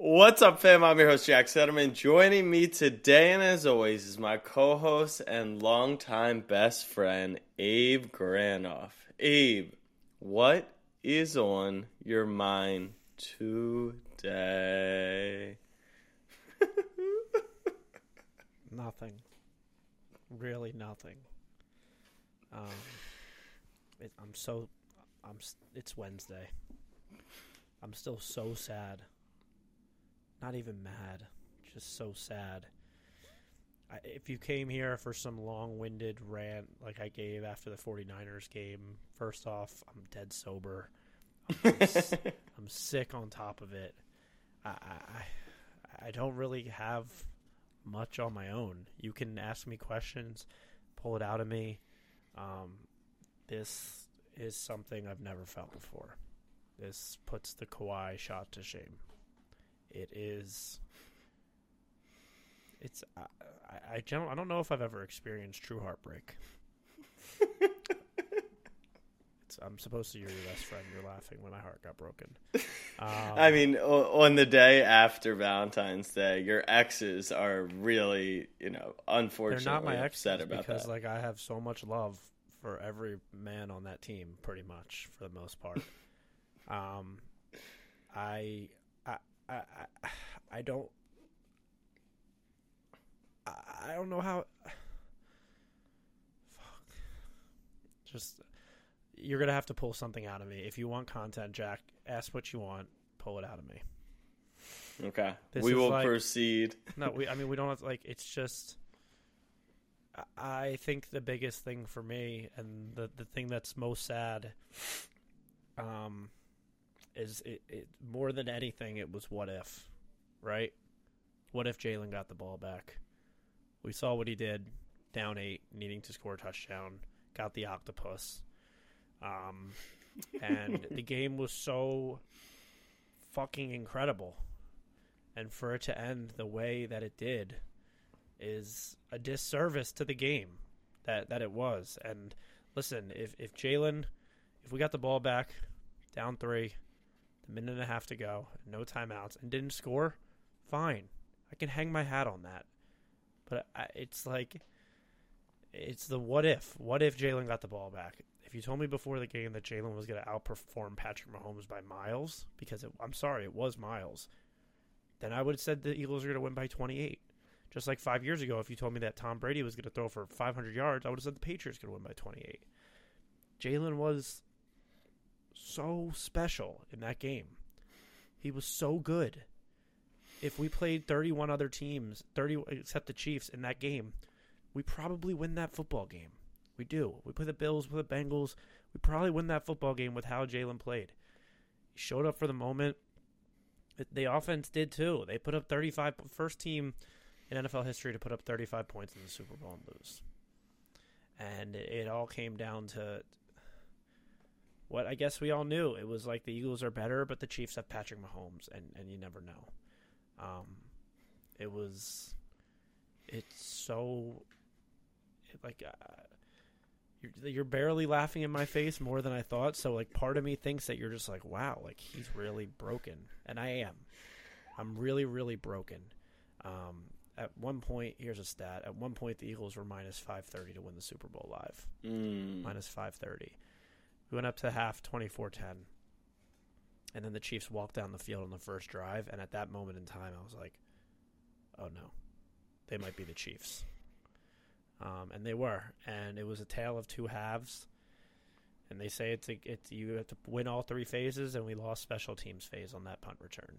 What's up, fam? I'm your host, Jack Settleman. Joining me today, and as always, is my co host and longtime best friend, Abe Granoff. Abe, what is on your mind today? Nothing. Really nothing. Um, it, I'm so, I'm. It's Wednesday. I'm still so sad. Not even mad, just so sad. I, if you came here for some long-winded rant like I gave after the 49ers game, first off, I'm dead sober. I'm, s- I'm sick on top of it. I, I I- I don't really have much on my own. You can ask me questions, pull it out of me. Um, this is something I've never felt before. This puts the Kawhi shot to shame. It is. It's. I, I, I don't. I don't know if I've ever experienced true heartbreak. it's, I'm supposed to. You're your best friend. You're laughing when my heart got broken. Um, I mean, on the day after Valentine's Day, your exes are really, you know, they're unfortunately not my exes upset about because that. like I have so much love for every man on that team, pretty much for the most part. um, I, I, I, don't, I, I don't know how. Fuck. Just, you're gonna have to pull something out of me if you want content, Jack. Ask what you want. Pull it out of me. okay, This we will like- proceed. No, we. I mean, we don't have like. It's just. I- I think the biggest thing for me, and the the thing that's most sad, um, is it, it more than anything. It was what if, right? What if Jalen got the ball back? We saw what he did, down eight, needing to score a touchdown, got the octopus, um, and the game was so fucking incredible and for it to end the way that it did is a disservice to the game that that it was. And listen, if if Jalen, if we got the ball back, down three, a minute and a half to go, no timeouts, and didn't score, fine, I can hang my hat on that. But I, it's like, it's the what if? What if Jalen got the ball back? If you told me before the game that Jalen was going to outperform Patrick Mahomes by miles, because it, I'm sorry, it was miles then I would have said the Eagles are going to win by 28. Just like five years ago, if you told me that Tom Brady was going to throw for 500 yards, I would have said the Patriots to win by 28. Jalen was so special in that game. He was so good. If we played 31 other teams, 30 except the Chiefs in that game, we probably win that football game. We do. We play the Bills, play the Bengals. We probably win that football game with how Jalen played. He showed up for the moment the offense did too. They put up 35 first team in NFL history to put up 35 points in the Super Bowl and lose. And it all came down to what I guess we all knew. It was like the Eagles are better, but the Chiefs have Patrick Mahomes, and, and you never know. Um, it was, it's so, it, like, uh, you're, you're barely laughing in my face more than I thought. So like part of me thinks that you're just like, wow, like he's really broken, and I am. I'm really, really broken. Um, at one point, here's a stat. At one point, the Eagles were minus 530 to win the Super Bowl live. Mm. Minus 530. We went up to half 24-10. And then the Chiefs walked down the field on the first drive, and at that moment in time, I was like, "Oh no, they might be the Chiefs." Um, and they were, and it was a tale of two halves. And they say it's a, it's you have to win all three phases, and we lost special teams phase on that punt return.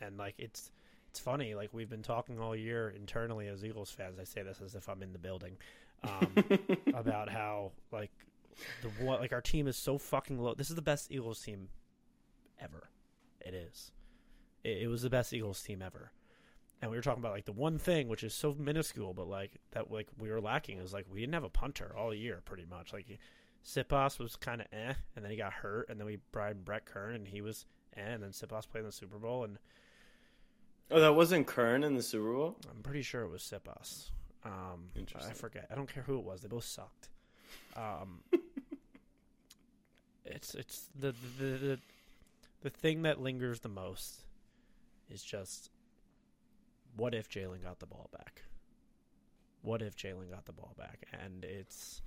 And like it's it's funny, like we've been talking all year internally as Eagles fans. I say this as if I'm in the building um, about how like the what like our team is so fucking low. This is the best Eagles team ever. It is. It, it was the best Eagles team ever and we were talking about like the one thing which is so minuscule, but like that like we were lacking is like we didn't have a punter all year pretty much. Like Siposs was kind of eh, and then he got hurt, and then we in Brett Kern, and he was eh, and then Siposs played in the Super Bowl, and Oh, that wasn't Kern in the Super Bowl. I'm pretty sure it was Siposs. Um, I forget. I don't care who it was. They both sucked. Um, it's it's the the, the the thing that lingers the most is just what if Jalen got the ball back? What if Jalen got the ball back? And it's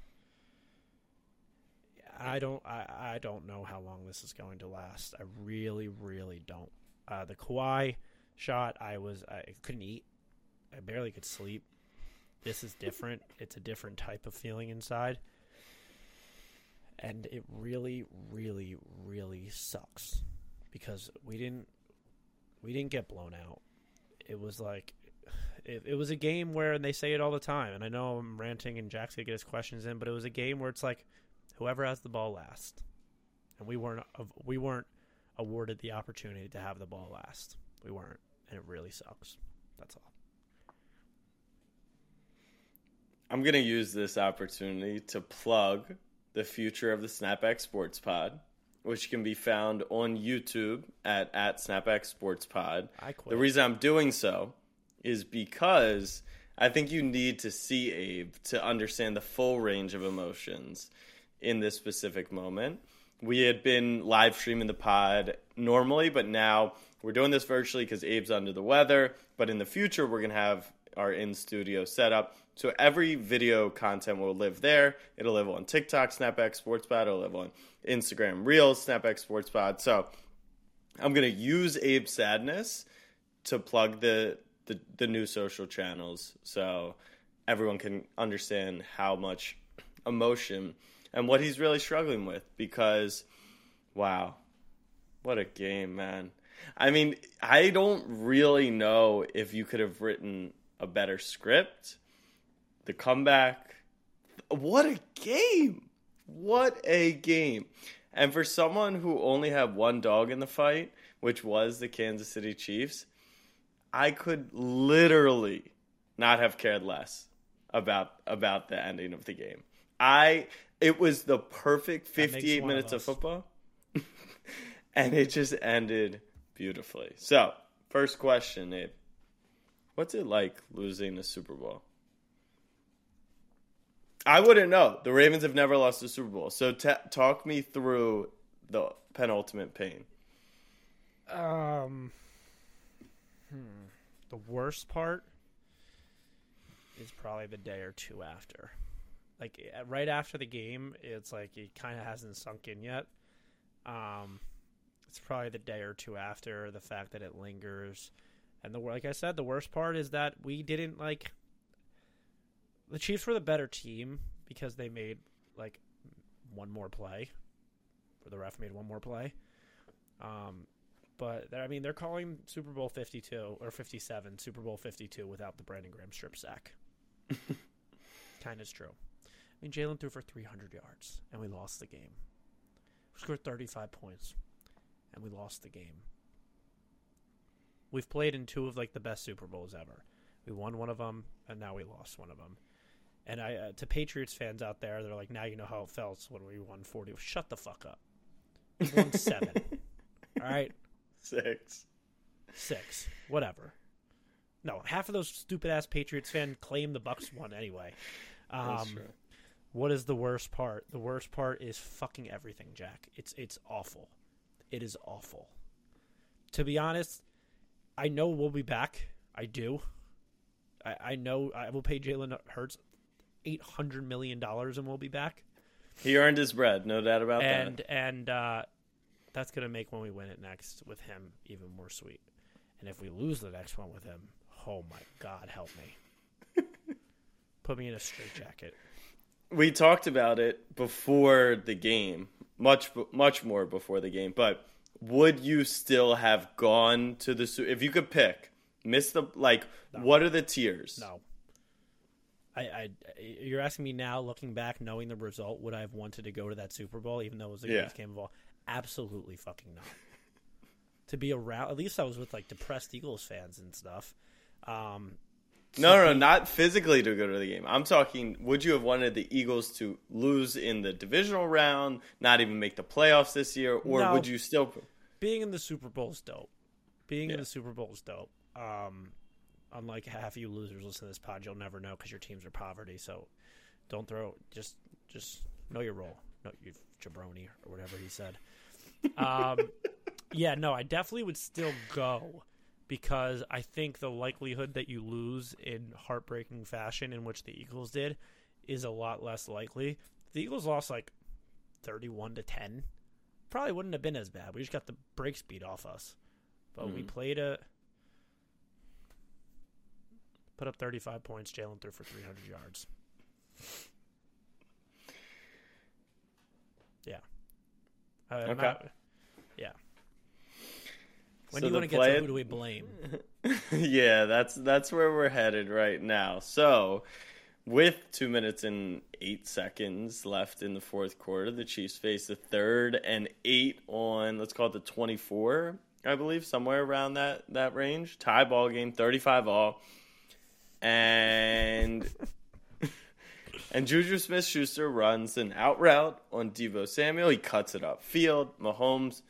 I don't I, I don't know how long this is going to last. I really, really don't. Uh, the Kawhi shot, I was I couldn't eat. I barely could sleep. This is different. it's a different type of feeling inside. And it really, really, really sucks because we didn't we didn't get blown out. It was like it, it was a game where and they say it all the time, and I know I'm ranting and Jack's gonna get his questions in, but it was a game where it's like whoever has the ball last, and we weren't we weren't awarded the opportunity to have the ball last. We weren't, and it really sucks. That's all. I'm gonna use this opportunity to plug the future of the Snapback Sports Pod, which can be found on YouTube at at Snapback Sports Pod. I quit. The reason I'm doing so is because I think you need to see Abe to understand the full range of emotions in this specific moment. We had been live streaming the pod normally, but now we're doing this virtually because Abe's under the weather. But in the future, we're going to have our in studio setup. So every video content will live there. It'll live on TikTok, Snapback Sports Pod. It'll live on Instagram Reels, Snapback Sports Pod. So I'm to use Abe's sadness to plug the, the, the new social channels so everyone can understand how much emotion and what he's really struggling with because wow what a game man i mean i don't really know if you could have written a better script the comeback what a game what a game and for someone who only had one dog in the fight which was the kansas city chiefs i could literally not have cared less about about the ending of the game i it was the perfect 58 minutes of, of football. and it just ended beautifully. So, first question, Abe. What's it like losing a Super Bowl? I wouldn't know. The Ravens have never lost a Super Bowl. So, t- talk me through the penultimate pain. Um, hmm. the worst part is probably the day or two after like right after the game, it's like it kind of hasn't sunk in yet. Um, it's probably the day or two after the fact that it lingers, and the like I said, the worst part is that we didn't like. The Chiefs were the better team because they made like one more play, or the ref made one more play. Um, but I mean, they're calling Super Bowl Fifty Two or Fifty Seven Super Bowl Fifty Two without the Brandon Graham strip sack. kind of true. I mean, Jalen threw for 300 yards, and we lost the game. We scored 35 points, and we lost the game. We've played in two of like the best Super Bowls ever. We won one of them, and now we lost one of them. And I, uh, to Patriots fans out there, they're like, now you know how it felt when we won 40. Shut the fuck up. We won seven. All right. Six. Six. Whatever. No, half of those stupid ass Patriots fans claim the Bucks won anyway. Um, what is the worst part? The worst part is fucking everything, Jack. It's it's awful. It is awful. To be honest, I know we'll be back. I do. I, I know I will pay Jalen Hurts eight hundred million dollars and we'll be back. He earned his bread, no doubt about and, that. And and uh, that's gonna make when we win it next with him even more sweet. And if we lose the next one with him, oh my God, help me. Put me in a straitjacket we talked about it before the game, much much more before the game. But would you still have gone to the Super if you could pick? Miss the like. No. What are the tiers? No. I, I, you're asking me now, looking back, knowing the result, would I have wanted to go to that Super Bowl, even though it was the yeah. greatest game of all? Absolutely fucking not. to be around, at least I was with like depressed Eagles fans and stuff. Um, no, no, no, not physically to go to the game. I'm talking. Would you have wanted the Eagles to lose in the divisional round, not even make the playoffs this year, or no, would you still? Being in the Super Bowl is dope. Being yeah. in the Super Bowl is dope. Um, unlike half of you losers listening to this pod, you'll never know because your teams are poverty. So, don't throw. Just, just know your role. No, you jabroni or whatever he said. Um, yeah, no, I definitely would still go because I think the likelihood that you lose in heartbreaking fashion, in which the Eagles did, is a lot less likely. The Eagles lost like 31 to 10. Probably wouldn't have been as bad. We just got the brakes beat off us. But mm-hmm. we played a. Put up 35 points. Jalen threw for 300 yards. Yeah. Uh, okay. Not, yeah. When so do you want to get to who do we blame? yeah, that's that's where we're headed right now. So, with two minutes and eight seconds left in the fourth quarter, the Chiefs face the third and eight on let's call it the twenty-four, I believe, somewhere around that that range. Tie ball game, thirty-five all, and and Juju Smith Schuster runs an out route on Deebo Samuel. He cuts it up field. Mahomes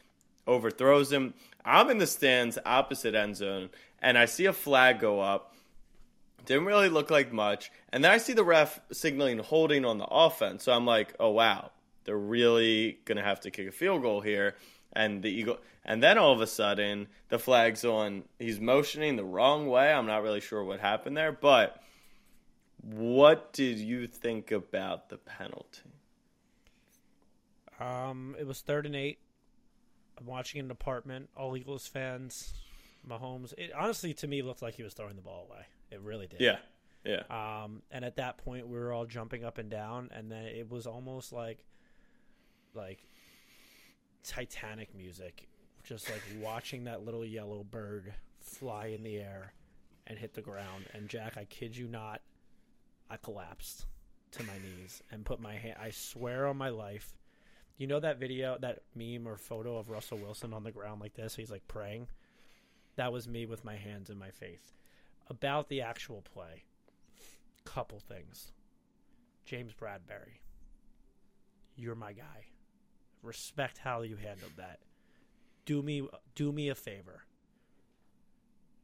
overthrows him. I'm in the stands opposite end zone, and I see a flag go up. Didn't really look like much. And then I see the ref signaling holding on the offense. So I'm like, oh, wow, they're really going to have to kick a field goal here. And the Eagle, and then all of a sudden, the flag's on. He's motioning the wrong way. I'm not really sure what happened there. But what did you think about the penalty? Um, it was third and eight. I'm watching an apartment, all Eagles fans, Mahomes. It honestly to me looked like he was throwing the ball away. It really did. Yeah. Yeah. Um, and at that point we were all jumping up and down and then it was almost like like Titanic music. Just like watching that little yellow bird fly in the air and hit the ground. And Jack, I kid you not, I collapsed to my knees and put my hand I swear on my life you know that video, that meme or photo of Russell Wilson on the ground like this? He's like praying. That was me with my hands in my face. About the actual play, couple things. James Bradberry, you're my guy. Respect how you handled that. Do me do me a favor.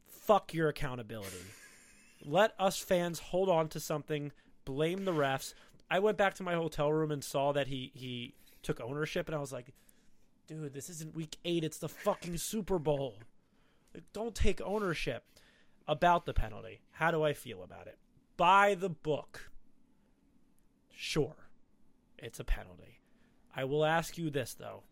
Fuck your accountability. Let us fans hold on to something, blame the refs. I went back to my hotel room and saw that he he took ownership, and I was like, dude, this isn't week eight. It's the fucking Super Bowl. Like, don't take ownership about the penalty. How do I feel about it? By the book. Sure, it's a penalty. I will ask you this, though.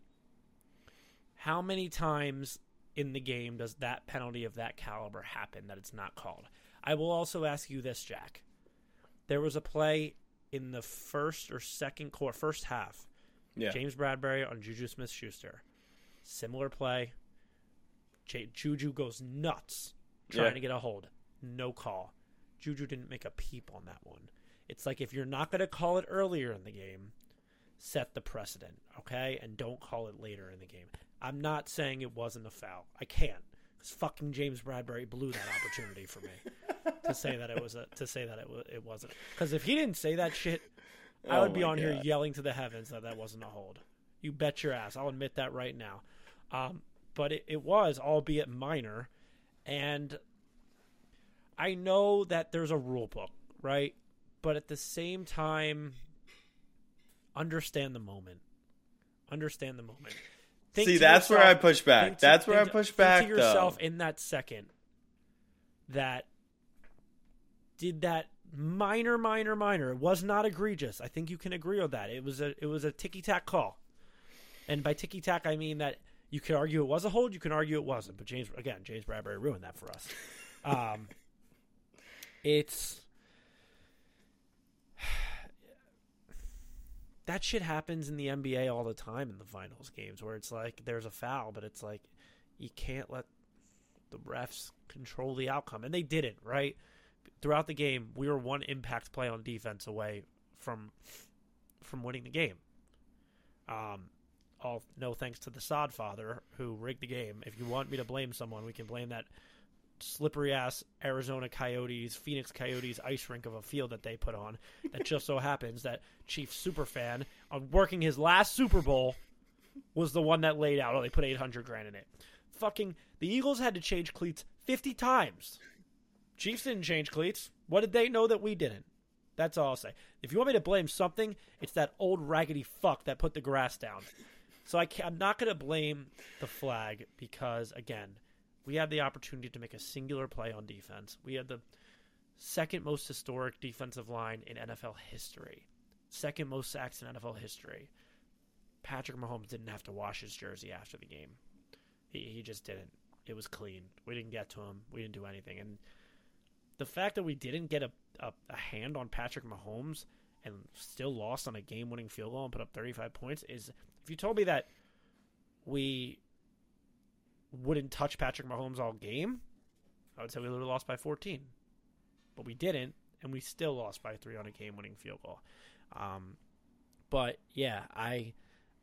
How many times in the game does that penalty of that caliber happen that it's not called? I will also ask you this, Jack. There was a play in the first or second quarter, first half, yeah. James Bradberry on Juju Smith Schuster. Similar play. J- Juju goes nuts trying yeah. to get a hold. No call. Juju didn't make a peep on that one. It's like if you're not going to call it earlier in the game, set the precedent, okay? And don't call it later in the game. I'm not saying it wasn't a foul. I can't because fucking James Bradberry blew that opportunity for me to say that it was a to say that it was it wasn't. Because if he didn't say that shit, I would oh be on God. here yelling to the heavens that that wasn't a hold. You bet your ass. I'll admit that right now. Um, but it, it was, albeit minor. And I know that there's a rule book, right? But at the same time, understand the moment. Understand the moment. Think See, that's yourself, where I push back. That's where I push back. to yourself though. in that second that did that minor, minor, minor. It was not egregious. I think you can agree with that. It was a it was a ticky tack call, and by ticky tack I mean that you could argue it was a hold. You can argue it wasn't. But James again, James Bradberry ruined that for us. Um, it's that shit happens in the NBA all the time in the finals games where it's like there's a foul, but it's like you can't let the refs control the outcome, and they didn't. Right? Throughout the game, we were one impact play on defense away from from winning the game. Um, all no thanks to the Sod father who rigged the game. If you want me to blame someone, we can blame that slippery ass Arizona Coyotes, Phoenix Coyotes ice rink of a field that they put on. That just so happens that Chief superfan on working his last Super Bowl was the one that laid out. Oh, they put eight hundred grand in it. Fucking the Eagles had to change cleats fifty times Chiefs didn't change cleats. What did they know that we didn't? That's all I'll say. If you want me to blame something, it's that old raggedy fuck that put the grass down. So I am not going to blame the flag because, again, we had the opportunity to make a singular play on defense. We had the second most historic defensive line in NFL history, second most sacks in NFL history. Patrick Mahomes didn't have to wash his jersey after the game. He he just didn't. It was clean. We didn't get to him. We didn't do anything. And the fact that we didn't get a, a, a hand on Patrick Mahomes and still lost on a game winning field goal and put up 35 points is if you told me that we wouldn't touch Patrick Mahomes all game, I would say we would have lost by 14. But we didn't, and we still lost by three on a game winning field goal. Um, but yeah, I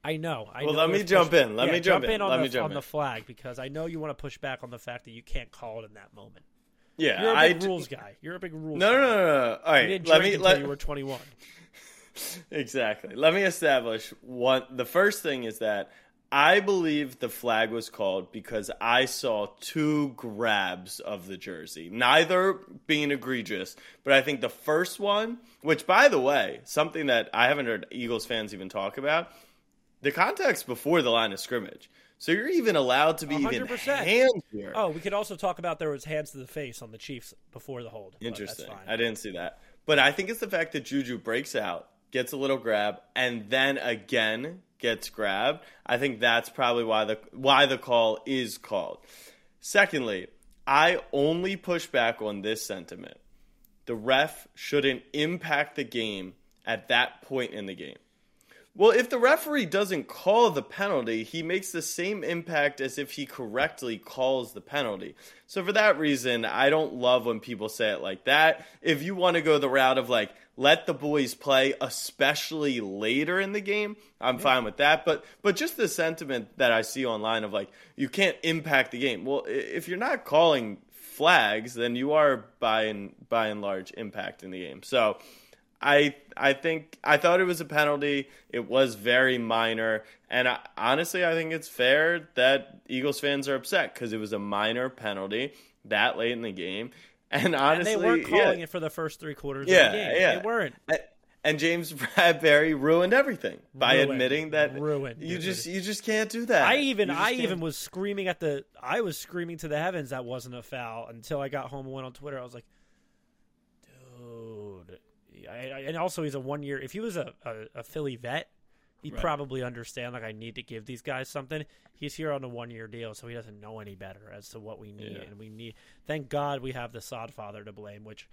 I know. I well, know let me jump push- in. Let yeah, me jump, in. on let the me jump on the flag because I know you want to push back on the fact that you can't call it in that moment. Yeah, You're a I big d- rules guy. You're a big rules. No, guy. no, no, no. All didn't let me let you were 21. exactly. Let me establish one. The first thing is that I believe the flag was called because I saw two grabs of the jersey, neither being egregious. But I think the first one, which by the way, something that I haven't heard Eagles fans even talk about, the context before the line of scrimmage. So you're even allowed to be even 100%. hands here. Oh, we could also talk about there was hands to the face on the Chiefs before the hold. Interesting. I didn't see that. But I think it's the fact that Juju breaks out, gets a little grab, and then again gets grabbed. I think that's probably why the why the call is called. Secondly, I only push back on this sentiment. The ref shouldn't impact the game at that point in the game. Well, if the referee doesn't call the penalty, he makes the same impact as if he correctly calls the penalty. So, for that reason, I don't love when people say it like that. If you want to go the route of like, let the boys play, especially later in the game, I'm fine with that. But, but just the sentiment that I see online of like, you can't impact the game. Well, if you're not calling flags, then you are by and by and large impacting the game. So, I I think I thought it was a penalty. It was very minor, and I, honestly, I think it's fair that Eagles fans are upset because it was a minor penalty that late in the game. And And honestly, they weren't calling yeah, it for the first three quarters Yeah, of the game. yeah. They weren't. and James Bradberry ruined everything by Ruined. admitting that Ruined, you just you just can't do that. I even I can't. even was screaming at the I was screaming to the heavens that wasn't a foul until I got home and went on Twitter. I was like. I, I, and also he's a one year. If he was a, a, a Philly vet, he'd Right. probably understand like I need to give these guys something. He's here on a one year deal, so he doesn't know any better as to what we need, Yeah. and we need. Thank God we have the sod father to blame, which.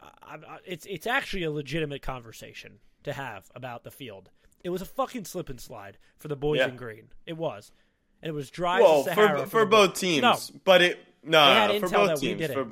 I, I, it's it's actually a legitimate conversation to have about the field. It was a fucking slip and slide for the boys Yeah. in green. It was, and it was dry well Sahara for for both teams, No, but it no, no, for both teams. For.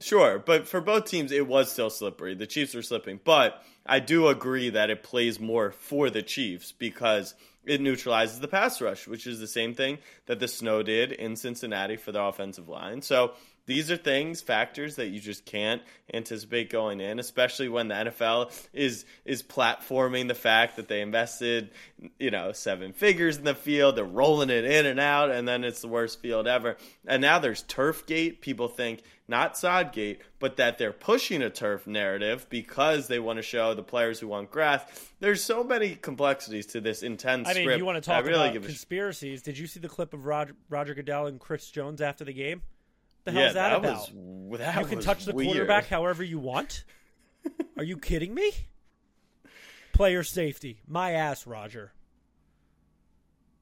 Sure, but for both teams, it was still slippery. The Chiefs were slipping, but I do agree that it plays more for the Chiefs because it neutralizes the pass rush, which is the same thing that the snow did in Cincinnati for the offensive line. So these are things, factors that you just can't anticipate going in, especially when the NFL is is platforming the fact that they invested, you know, seven figures in the field. They're rolling it in and out, and then it's the worst field ever. And now there's Turfgate. People think not Sodgate, but that they're pushing a turf narrative because they want to show the players who want grass. There's so many complexities to this intense I mean, script. you want to I talk really about a sh- conspiracies? Did you see the clip of Roger, Roger Goodell and Chris Jones after the game? The yeah, hell's that, about? was that you can touch the weird. quarterback however you want. Are you kidding me? Player safety, my ass, Roger.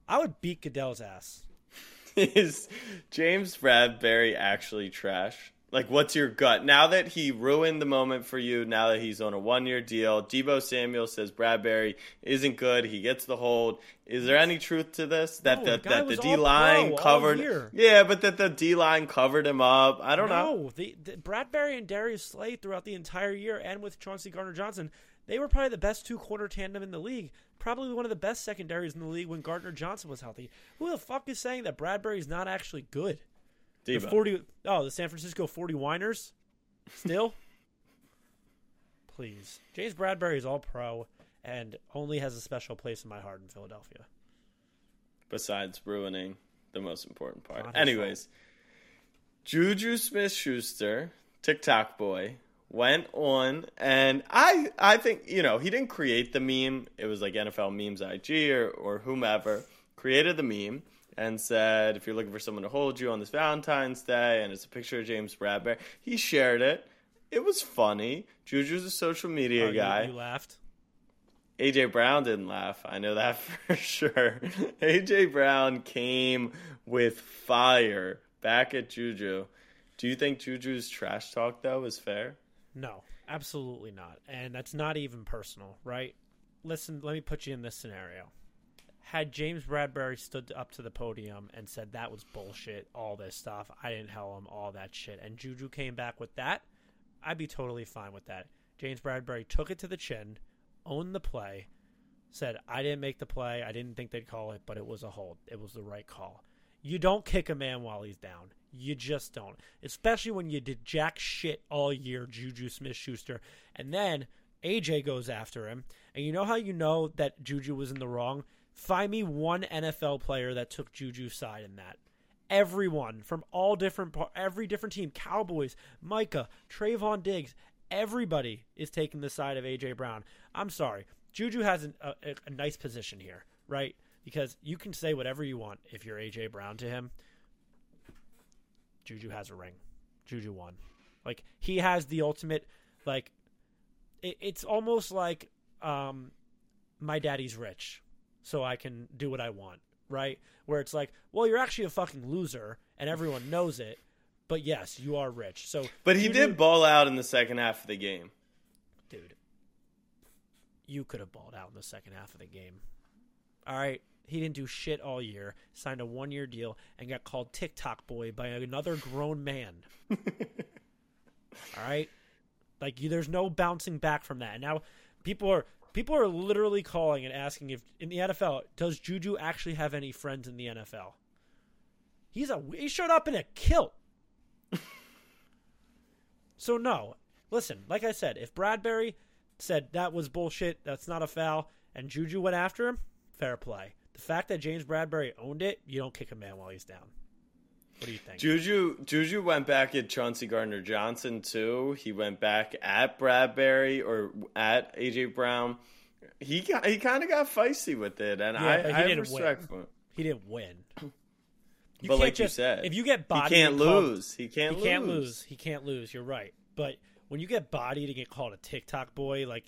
I would beat Goodell's ass. Is James Bradberry actually trash? Like, what's your gut now that he ruined the moment for you? Now that he's on a one-year deal, Deebo Samuel says Bradberry isn't good. He gets the hold. Is there any truth to this? That No, the, the that the D line covered? Yeah, but that the D line covered him up. I don't know. No, the, the Bradberry and Darius Slay throughout the entire year, and with Chauncey Gardner Johnson, they were probably the best two corner tandem in the league. Probably one of the best secondaries in the league when Gardner Johnson was healthy. Who the fuck is saying that Bradberry's not actually good? The Deebo. forty oh, the San Francisco Forty Winers, still. Please, James Bradberry is all pro and only has a special place in my heart in Philadelphia. besides ruining the most important part. His Anyways, Juju Smith Schuster, TikTok boy, went on and I I think, you know, he didn't create the meme. It was like NFL memes IG or, or whomever created the meme. And said, if you're looking for someone to hold you on this Valentine's Day, and it's a picture of James Bradberry, he shared it. It was funny. Juju's a social media Oh, you- guy. You, laughed. AJ Brown didn't laugh. I know that for sure. AJ Brown came with fire back at Juju. Do you think Juju's trash talk though is fair? No, absolutely not. And that's not even personal, right? Listen, let me put you in this scenario. Had James Bradberry stood up to the podium and said that was bullshit, all this stuff, I didn't tell him all that shit, and Juju came back with that, I'd be totally fine with that. James Bradberry took it to the chin, owned the play, said, I didn't make the play, I didn't think they'd call it, but it was a hold. It was the right call. You don't kick a man while he's down. You just don't. Especially when you did jack shit all year, Juju Smith Schuster. And then AJ goes after him. And you know how you know that Juju was in the wrong? Find me one NFL player that took Juju's side in that. Everyone from all different, every different team, Cowboys, Micah, Trevon Diggs, everybody is taking the side of AJ Brown. I'm sorry, Juju has an, a, a, a nice position here, right? Because you can say whatever you want if you're AJ Brown to him. Juju has a ring. Juju won. Like he has the ultimate. Like it, it's almost like um, my daddy's rich, so I can do what I want. Right? Where it's like, well, you're actually a fucking loser, and everyone knows it. But yes, you are rich. So, But he did ball out in the second half of the game. dude. You could have balled out in the second half of the game. All right. He didn't do shit all year, signed a one year deal, and got called TikTok boy by another grown man. all right? Like you, there's no bouncing back from that. And now people are people are literally calling and asking if in the NFL, does Juju actually have any friends in the NFL? He's a he showed up in a kilt. so no. Listen, like I said, if Bradberry said that was bullshit, that's not a foul, and Juju went after him, fair play. The fact that James Bradberry owned it, you don't kick a man while he's down. What do you think? Juju Juju went back at Chauncey Gardner Johnson too. He went back at Bradberry or at AJ Brown. He got he kind of got feisty with it, and Yeah, I, he I didn't respect win. him. he didn't win. You But like you said, if you get He can't called- lose. He can't he lose. can't lose. He can't lose. You're right. But when you get bodied and get called a TikTok boy, like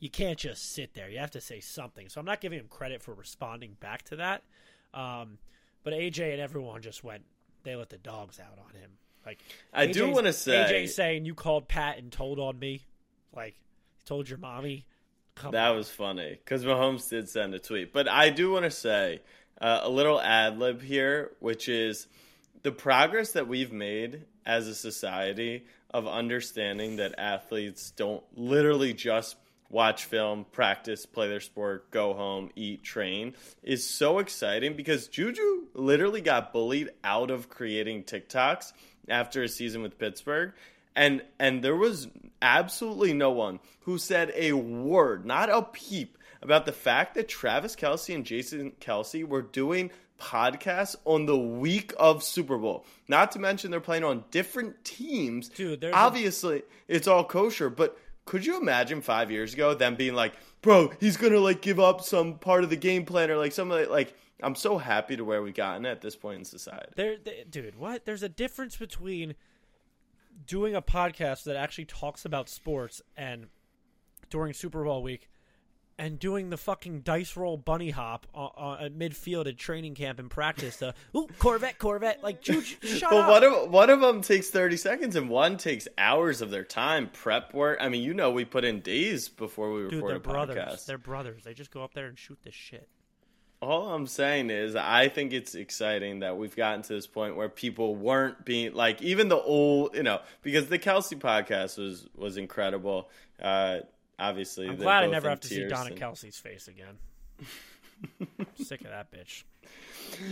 you can't just sit there. You have to say something. So I'm not giving him credit for responding back to that. Um, but AJ and everyone just went. They let the dogs out on him. Like I do want to say AJ saying you called Pat and told on me, like you told your mommy. Come That on. was funny because Mahomes did send a tweet. But I do want to say uh, a little ad lib here, which is the progress that we've made as a society of understanding that athletes don't literally just watch film, practice, play their sport, go home, eat, train is so exciting because Juju literally got bullied out of creating TikToks after a season with Pittsburgh and and there was absolutely no one who said a word, not a peep, about the fact that Travis Kelce and Jason Kelce were doing podcasts on the week of Super Bowl. Not to mention they're playing on different teams. Dude, there's a- obviously it's all kosher, but could you imagine five years ago them being like, "Bro, he's gonna like give up some part of the game plan or like some of the, like." I'm so happy to where we've gotten at this point in society. There, th- dude, what? There's a difference between doing a podcast that actually talks about sports and during Super Bowl week and doing the fucking dice roll bunny hop on, on, at midfield at training camp and practice. The ooh Corvette, Corvette, like shut But up. one of one of them takes thirty seconds, and one takes hours of their time prep work. I mean, you know, we put in days before we dude, record a brothers. podcast. They're brothers. They just go up there and shoot the shit. All I'm saying is, I think it's exciting that we've gotten to this point where people weren't being like, even the old, you know, because the Kelce podcast was was incredible. Uh, obviously, I'm glad I never have to see Donna and- Kelce's face again. Sick of that bitch.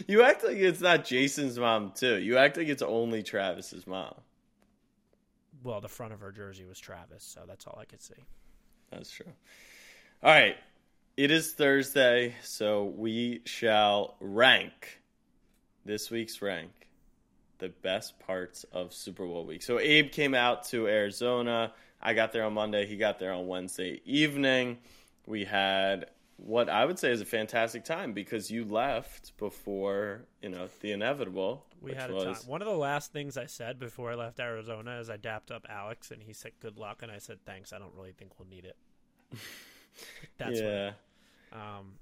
You act like it's not Jason's mom too. You act like it's only Travis's mom. Well, the front of her jersey was Travis, so that's all I could see. That's true. All right. It is Thursday, so we shall rank this week's rank the best parts of Super Bowl week. So Abe came out to Arizona. I got there on Monday. He got there on Wednesday evening. We had what I would say is a fantastic time because you left before you know the inevitable. We had a was, time. One of the last things I said before I left Arizona is I dapped up Alex, and he said good luck, and I said thanks. I don't really think we'll need it. That's yeah. what, um,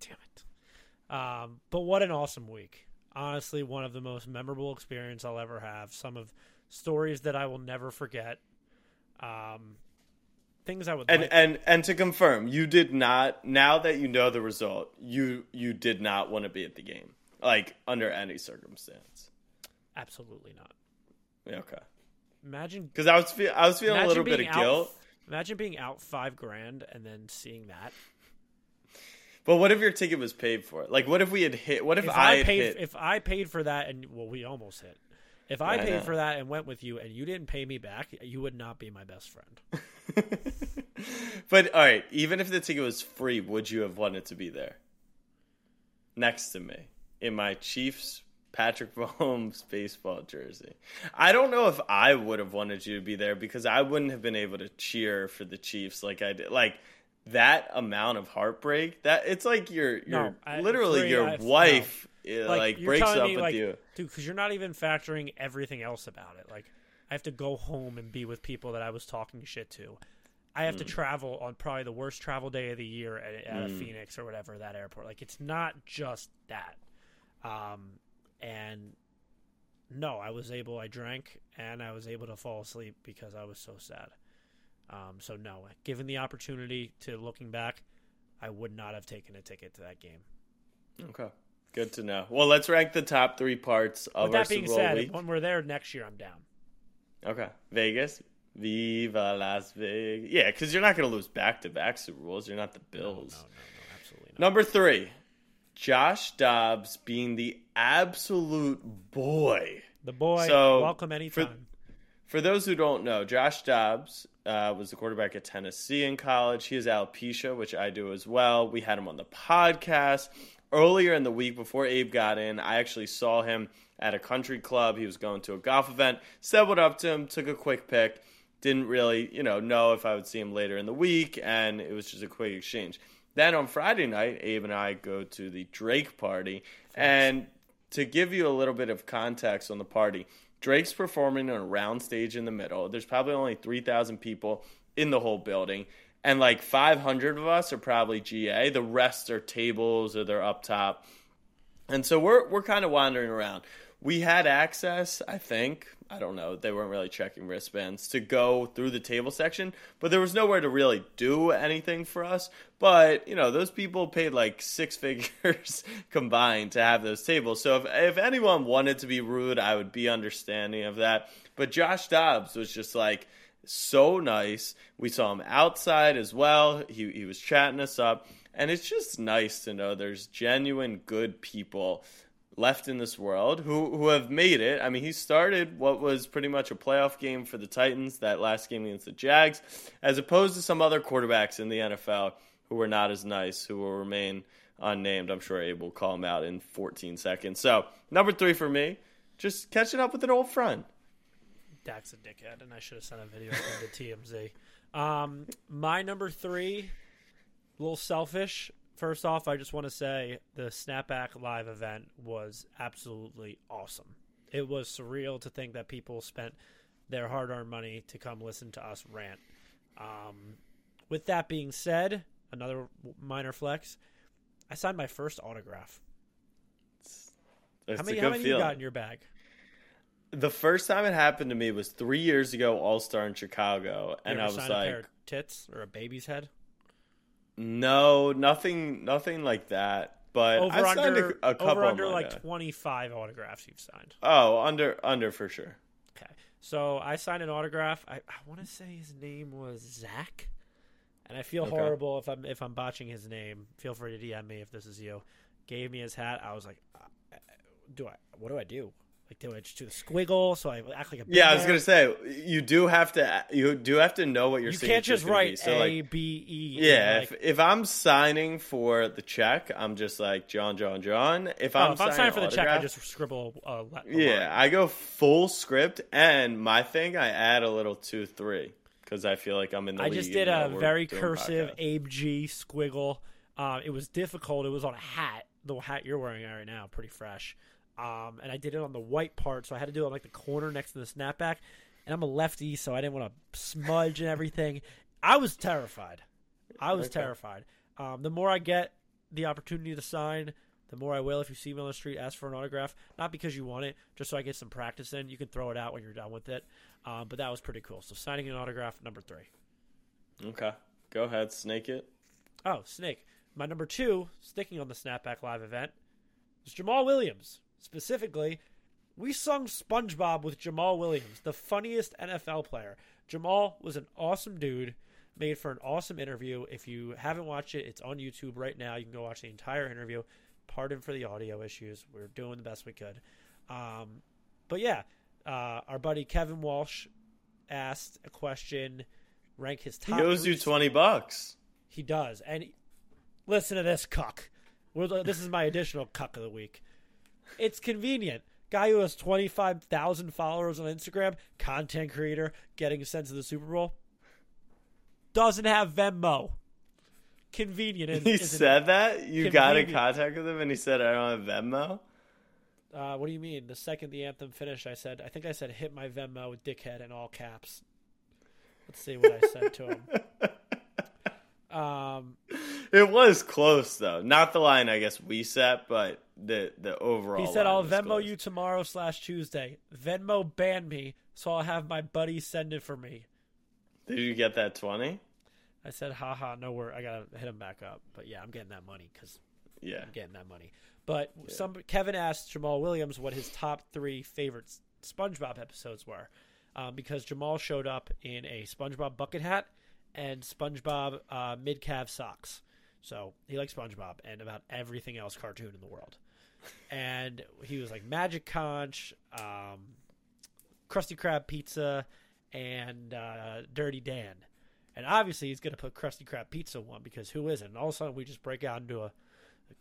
damn it. Um, but what an awesome week! Honestly, one of the most memorable experience I'll ever have. Some of stories that I will never forget. Um, things I would And like- and and to confirm, you did not. Now that you know the result, you you did not want to be at the game, like under any circumstance. absolutely not. Yeah, Okay. Imagine Because I was feel, I was feeling a little bit of out- guilt. Imagine being out five grand and then seeing that. But what if your ticket was paid for? Like, what if we had hit? What if, if I, I, paid hit? if I paid for that and well we almost hit. If I I paid know. for that and went with you and you didn't pay me back, you would not be my best friend. but all right, even if the ticket was free, would you have wanted to be there next to me in my Chiefs Patrick Mahomes baseball jersey? I don't know if I would have wanted you to be there because I wouldn't have been able to cheer for the Chiefs like I did. Like that amount of heartbreak that it's like your your No, I- literally free, your I- wife uh, like, you're breaks up me, with like, you. dude. Because you're not even factoring everything else about it. Like, I have to go home and be with people that I was talking shit to. I have to Mm. travel on probably the worst travel day of the year at, at a Phoenix or whatever that airport. Like, it's not just that. Um, and no, I was able. I drank and I was able to fall asleep because I was so sad. Um, so no, given the opportunity to looking back, I would not have taken a ticket to that game. Okay. Good to know. Well, let's rank the top three parts of With our that being Super Bowl said, week. when we're there next year, I'm down. Okay. Vegas. Viva Las Vegas. Yeah, because you're not going to lose back to back Super Bowls. You're not the No, no, Bills. no, no, absolutely not. Number three, Josh Dobbs being the absolute boy. The boy, So, welcome anytime. For those who don't know, Josh Dobbs uh, was the quarterback at Tennessee in college. He has alopecia, which I do as well. We had him on the podcast earlier in the week before Abe got in. I actually saw him at a country club. He was going to a golf event. Said what up to him, took a quick pic. Didn't really, you know, know if I would see him later in the week, and it was just a quick exchange. Then on Friday night, Abe and I go to the Drake party, and to give you a little bit of context on the party, Drake's performing on a round stage in the middle. There's probably only 3,000 people in the whole building, and like 500 of us are probably GA. The rest are tables or they're up top. And so we're we're kind of wandering around. We had access, I think. I don't know. They weren't really checking wristbands to go through the table section, but there was nowhere to really do anything for us. But you know, those people paid like six figures combined to have those tables. So if if anyone wanted to be rude, I would be understanding of that. But Josh Dobbs was just like so nice. We saw him outside as well. He he was chatting us up, and it's just nice to know there's genuine good people left in this world who who have made it. I mean, he started what was pretty much a playoff game for the Titans that last game against the Jags, as opposed to some other quarterbacks in the NFL who were not as nice, who will remain unnamed. I'm sure Abe will call him out in 14 seconds. So number three for me, just catching up with an old friend. Dak's a dickhead, and I should have sent a video of him to TMZ. Um, my number three, a little selfish. First off, I just want to say the Snapback live event was absolutely awesome. It was surreal to think that people spent their hard-earned money to come listen to us rant. Um, with that being said, another minor flex. I signed my first autograph. It's How many? How many you got in your bag? The first time it happened to me was three years ago, All Star in Chicago, and I was sign a pair like, of tits or a baby's head? no, nothing, nothing like that. But over I signed under a, a couple over of under like yeah. 25 autographs you've signed. Oh, under, under for sure. Okay. So I signed an autograph. I, I want to say his name was Zach. And I feel Okay. horrible if I'm if I'm botching his name. Feel free to DM me if this is you. Gave me his hat. I was like, uh, do I? What do I do? Like, do I just do the squiggle so I act like a Yeah, I was gonna say you do have to, you do have to know what your You can't just gonna be. write So A like, B E. yeah, Like, if, if I'm signing for the check, I'm just like John, John, John. If oh, I'm if I'm signing signing for the check, I just scribble. Uh, a Yeah. I go full script, and my thing, I add a little two three because I feel like I'm in the. I just did a very cursive podcasts. Abe G squiggle. Uh, it was difficult. It was on a hat, the hat you're wearing right now, pretty fresh. Um, and I did it on the white part, so I had to do it on like the corner next to the snapback. And I'm a lefty, so I didn't want to smudge and everything. I was terrified. I was Okay. terrified. Um, the more I get the opportunity to sign, the more I will. If you see me on the street, ask for an autograph. Not because you want it, just so I get some practice in. You can throw it out when you're done with it. Um, but that was pretty cool. So signing an autograph, number three. Okay, go ahead, snake it. Oh, Snake. My number two, sticking on the Snapback Live event, was Jamaal Williams. Specifically, we sung SpongeBob with Jamaal Williams, the funniest NFL player. Jamaal was an awesome dude, made for an awesome interview. If you haven't watched it, it's on YouTube right now. You can go watch the entire interview. Pardon for the audio issues. We're doing the best we could. Um, but yeah, uh, our buddy Kevin Walsh asked a question. Rank his top. He owes you twenty bucks. he does. And listen to this cuck. This is my additional cuck of the week. It's convenient. Guy who has 25,000 followers on Instagram, content creator, getting a sense of the Super Bowl, doesn't have Venmo. Convenient. is- He said that you got in contact with him, and he said, "I don't have Venmo." Uh, what do you mean? The second the anthem finished, I said, I think I said, hit my Venmo, dickhead, in all caps. Let's see what I said to him. Um, It was close though. Not the line I guess we set, but the the overall. He said, "I'll Venmo close. you tomorrow slash Tuesday. Venmo banned me, so I'll have my buddy send it for me." Did you get that twenty? I said, "Haha, no worry. I gotta hit him back up." But yeah, I'm getting that money because Yeah. I'm getting that money. But some Kevin asked Jamaal Williams what his top three favorite SpongeBob episodes were, um, because Jamaal showed up in a SpongeBob bucket hat and SpongeBob uh, mid calf socks. So he likes SpongeBob and about everything else cartoon in the world. And he was like Magic Conch, um, Krusty Krab Pizza, and uh, Dirty Dan. And obviously he's going to put Krusty Krab Pizza one because who isn't? And all of a sudden we just break out into a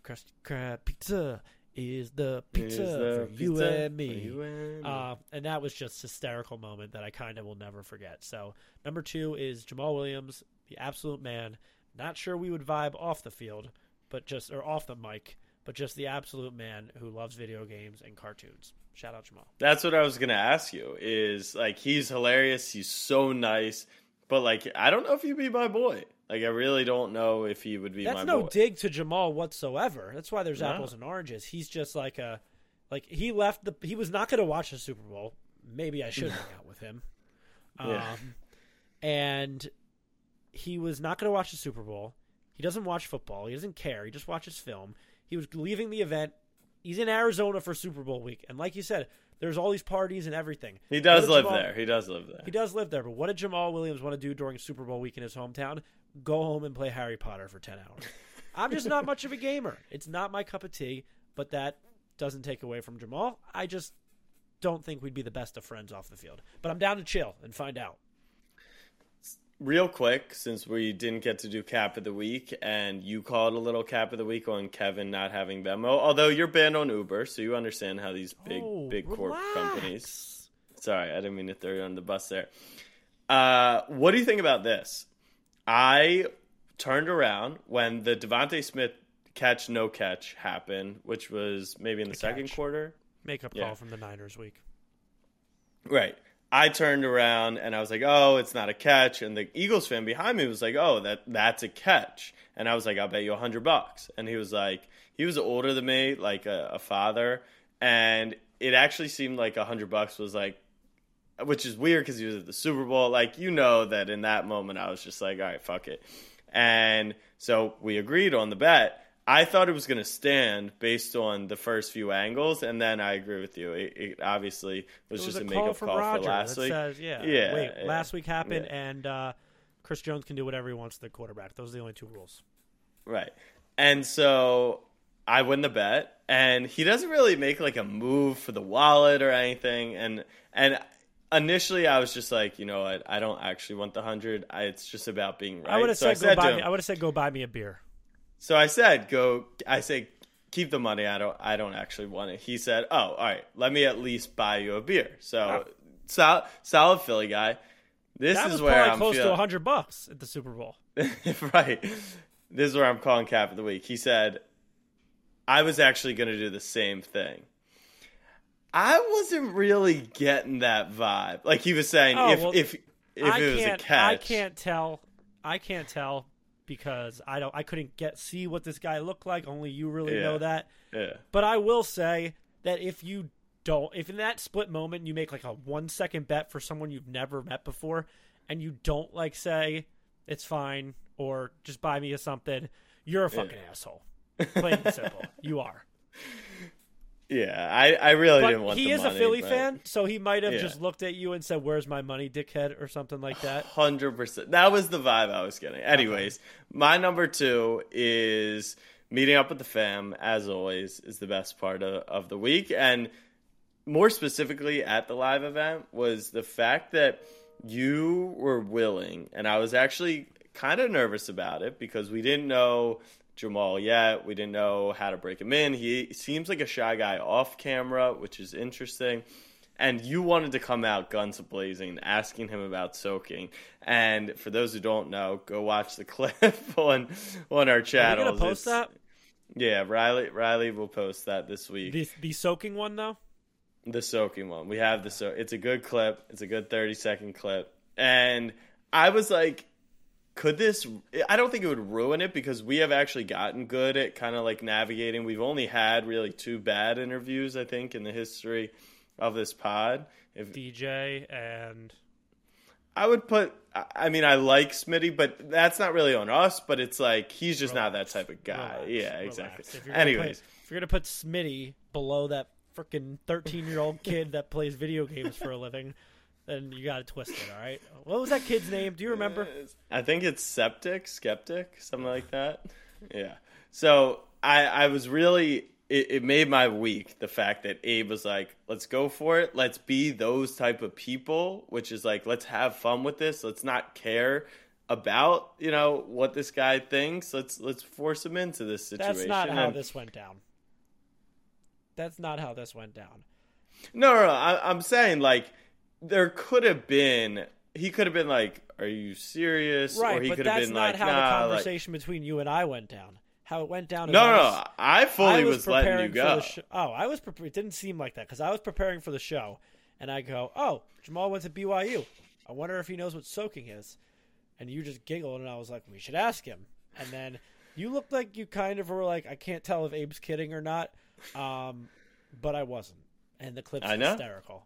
Krusty Krab Pizza is the pizza Here's the for you pizza and for me. you and me. Uh, and that was just hysterical moment that I kind of will never forget. So number two is Jamaal Williams, the absolute man. Not sure we would vibe off the field, but just or off the mic, but just the absolute man who loves video games and cartoons. Shout out Jamaal. That's what I was gonna ask you. Is like he's hilarious. He's so nice, but like I don't know if he'd be my boy. Like I really don't know if he would be That's no boy. dig to Jamaal whatsoever. That's why there's No. apples and oranges. He's just like a like he left the he was not going to watch the Super Bowl. Maybe I should hang out with him. Um, Yeah. and he was not going to watch the Super Bowl. He doesn't watch football. He doesn't care. He just watches film. He was leaving the event. He's in Arizona for Super Bowl week, and like you said, there's all these parties and everything. he does What live Jamaal- there. He does live there. He does live there, but what did Jamaal Williams want to do during Super Bowl week in his hometown? Go home and play Harry Potter for 10 hours. I'm just not much of a gamer. It's not my cup of tea, but that doesn't take away from Jamaal. I just don't think we'd be the best of friends off the field. But I'm down to chill and find out. Real quick, since we didn't get to do cap of the week, and you called a little cap of the week on Kevin not having Venmo. Although you're banned on Uber, so you understand how these big Oh, big corp relax. companies. Sorry, I didn't mean to throw you on the bus there. Uh, what do you think about this? I turned around when the DeVonta Smith catch no catch happened, which was maybe in the A second catch. quarter. Makeup Yeah. call from the Niners week. Right. I turned around and I was like, "Oh, it's not a catch." And the Eagles fan behind me was like, "Oh, that that's a catch." And I was like, "I'll bet you a hundred bucks." And he was like, he was older than me, like a, a father, and it actually seemed like a hundred bucks was like, which is weird because he was at the Super Bowl. Like you know that in that moment I was just like, "All right, fuck it." And so we agreed on the bet. I thought it was going to stand based on the first few angles, and then I agree with you. It, it obviously was, It was just a a makeup from call for last week. says, yeah, Yeah, wait, yeah, last week happened, yeah. and uh, Chris Jones can do whatever he wants to the quarterback. Those are the only two rules. Right. And so I win the bet and he doesn't really make like a move for the wallet or anything and and initially I was just like, you know what, I don't actually want the 100. It's just about being right. I would have so said, go buy me. him- I would have said go buy me a beer. So I said, go. I say, keep the money. I don't. I don't actually want it. He said, oh, all right. Let me at least buy you a beer. So Oh. solid, solid Philly guy. This that is was where probably I'm close feeling, to hundred bucks at the Super Bowl. right. This is where I'm calling cap of the week. He said, I was actually going to do the same thing. I wasn't really getting that vibe. Like he was saying, Oh, if well, if if I it was a catch, I can't tell. I can't tell because I don't. I couldn't get see what this guy looked like. Only you really Yeah. know that. Yeah, But I will say that if you don't, if in that split moment you make like a one second bet for someone you've never met before, and you don't like say it's fine or just buy me a something, you're a fucking asshole. Plain and simple, you are. Yeah. I I really didn't want. he is money, a Philly but- fan, so he might have Yeah. just looked at you and said, "Where's my money, dickhead?" or something like that. Hundred percent. That was the vibe I was getting. Anyways, my number two is meeting up with the fam. As always, is the best part of, of the week, and more specifically at the live event was the fact that you were willing, and I was actually kind of nervous about it because we didn't know Jamaal yet. We didn't know how to break him in. He seems like a shy guy off camera, which is interesting. And you wanted to come out guns blazing, asking him about soaking. And for those who don't know, go watch the clip on on our Are we channel. gonna post that? Yeah, Riley Riley will post that this week. The, the soaking one though. The soaking one. We have the so it's a good clip. It's a good 30 second clip. And I was like could this I don't think it would ruin it because we have actually gotten good at kind of like navigating. We've only had really two bad interviews I think in the history of this pod. If DJ and I would put I- mean I like Smitty, but that's not really on us, but it's like he's just not that type of guy. Relax, yeah, exactly. If Anyways, put, if you're gonna put Smitty below that freaking 13 year old kid that plays video games for a living, then you got to twist it. All right. What was that kid's name? Do you remember? I think it's septic, skeptic, something like that. Yeah. So I, I was really, it, it made my week the fact that Abe was like, let's go for it. Let's be those type of people, which is like, let's have fun with this. Let's not care about, you know, what this guy thinks. Let's, let's force him into this situation. That's not how And- this went down. That's not how this went down. No, no, no. I, I'm saying like there could have been. He could have been like, "Are you serious?" Right, or he but could have been not like, how "Nah." the like- conversation between you and I went down. How it went down. no, no, no. I fully I was, was, letting you go. show. Oh, I was. Pre- it didn't seem like that because I was preparing for the show, and I go, "Oh, Jamaal went to BYU. I wonder if he knows what soaking is." And you just giggled, and I was like, "We should ask him." And then you looked like you kind of were like, "I can't tell if Abe's kidding or not," um, but I wasn't. And the clip's I know. hysterical.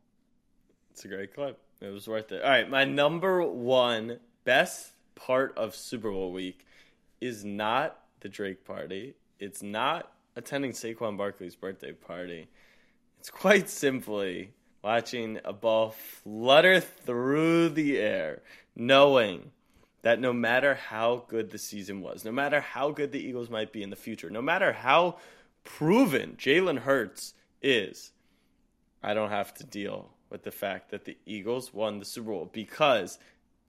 It's a great clip. It was worth it. All right, my number one best part of Super Bowl week is not the Drake party. It's not attending Saquon Barkley's birthday party. It's quite simply watching a ball flutter through the air, knowing that no matter how good the season was, no matter how good the Eagles might be in the future, no matter how proven Jalen Hurts is, I don't have to deal with the fact that the Eagles won the Super Bowl because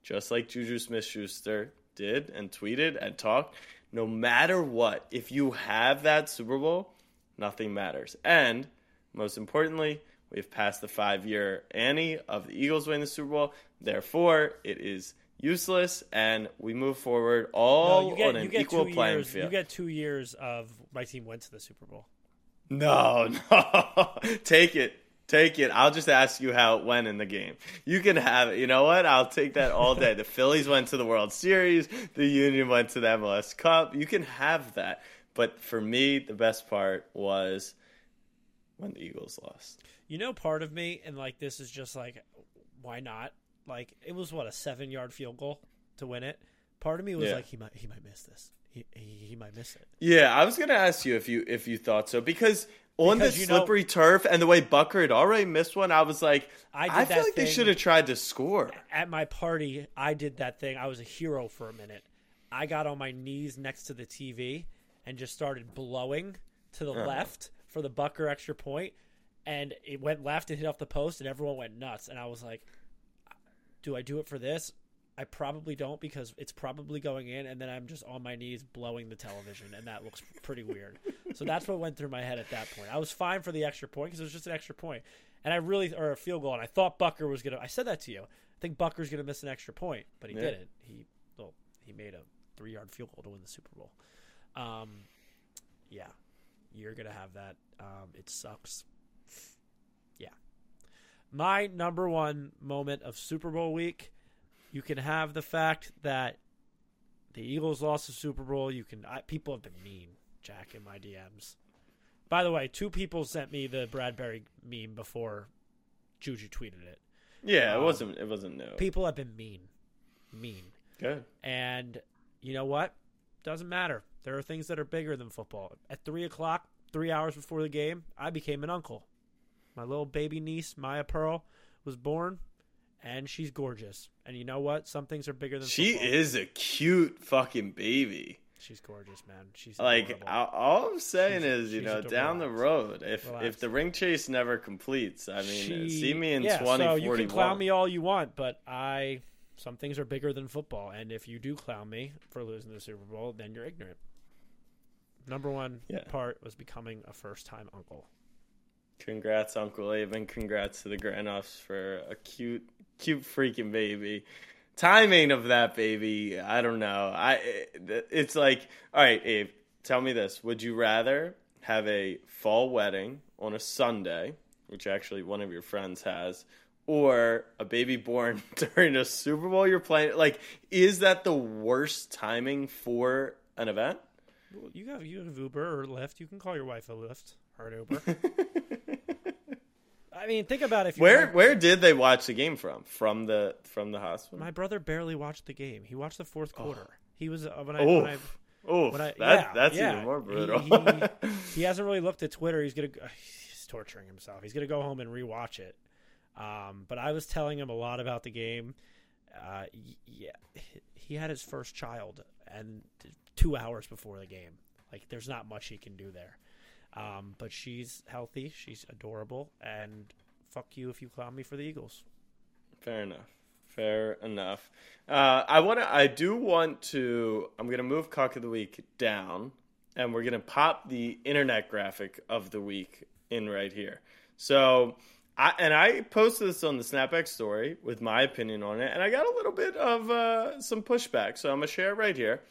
just like Juju Smith Schuster did and tweeted and talked, no matter what, if you have that Super Bowl, nothing matters. And most importantly, we've passed the five year Annie of the Eagles winning the Super Bowl. Therefore, it is useless and we move forward all No, you get on an equal playing years. field. You get two years of my team went to the Super Bowl. No, no. take it. Take it. I'll just ask you how it went in the game. You can have it. You know what? I'll take that all day. The Phillies went to the World Series. The Union went to the MLS Cup. You can have that. But for me, the best part was when the Eagles lost. You know, part of me, and like this is just like, why not? Like it was what a seven yard field goal to win it. Part of me was Yeah. like, he might he might miss this. He, he he might miss it. Yeah, I was gonna ask you if you if you thought so because on Because the you know- slippery turf and the way Butker had already missed one, I was like, I I, feel like they should have tried to score. At my party, I did that thing. I was a hero for a minute. I got on my knees next to the TV and just started blowing to the left for the Butker extra point, and it went left and hit off the post, and everyone went nuts. And I was like, "Do I do it for this?" I probably don't because it's probably going in, and then I'm just on my knees blowing the television, and that looks pretty weird. so that's what went through my head at that point. I was fine for the extra point because it was just an extra point, and I really or a field goal, and I thought Butker was gonna. I said that to you. I think Butker's gonna miss an extra point, but he Yeah. didn't. He well, he made a three yard field goal to win the Super Bowl. Um, yeah, you're gonna have that. Um, it sucks. Yeah, my number one moment of Super Bowl week. You can have the fact that the Eagles lost the Super Bowl. You can I, people have been mean, Jack, in my DMs. By the way, two people sent me the Bradberry meme before Juju tweeted it. Yeah, it Um, wasn't. It wasn't new. People have been mean, mean, Good. and you know what? Doesn't matter. There are things that are bigger than football. At three o'clock, three hours before the game, I became an uncle. My little baby niece, Maya Pearl, was born, and she's gorgeous. And you know what? Some things are bigger than She football. is a cute fucking baby. She's gorgeous, man. She's Like adorable. all, I'm saying She's- is, you know, adorable. down the road, if Relax. if the ring chase never completes, I mean, She- see me in yeah, twenty so you can clown me all you want, but I some things are bigger than football, and if you do clown me for losing the Super Bowl, then you're ignorant. Number one Yeah. part was becoming a first time uncle. Congrats, Uncle Abe, and congrats to the Granoffs for a cute, cute freaking baby. Timing of that baby, I don't know. I it's like, all right, Abe, tell me this: Would you rather have a fall wedding on a Sunday, which actually one of your friends has, or a baby born during a Super Bowl you're playing? Like, is that the worst timing for an event? Well, You have you have Uber or Lyft. You can call your wife a Lyft or an Uber. I mean, think about it. If you Where where did they watch the game from? From the from the hospital? my brother barely watched the game. He watched the fourth quarter. He was uh, when I, when I Oof. Oof. when I- that, yeah, that's yeah. even more brutal. he- he hasn't really looked at Twitter. He's gonna uh, he's torturing himself. He's gonna go home and rewatch it. Um, but I was telling him a lot about the game. Uh, yeah, he had his first child, and two hours before the game. Like, there's not much he can do there. Um, but she's healthy. She's adorable, and fuck you if you clown me for the Eagles. Fair enough. Fair enough. Uh, I want to. I do want to. I'm gonna move cock of the week down, and we're gonna pop the internet graphic of the week in right here. So, I and I posted this on the Snapback story with my opinion on it, and I got a little bit of uh, some pushback. So I'm gonna share it right here.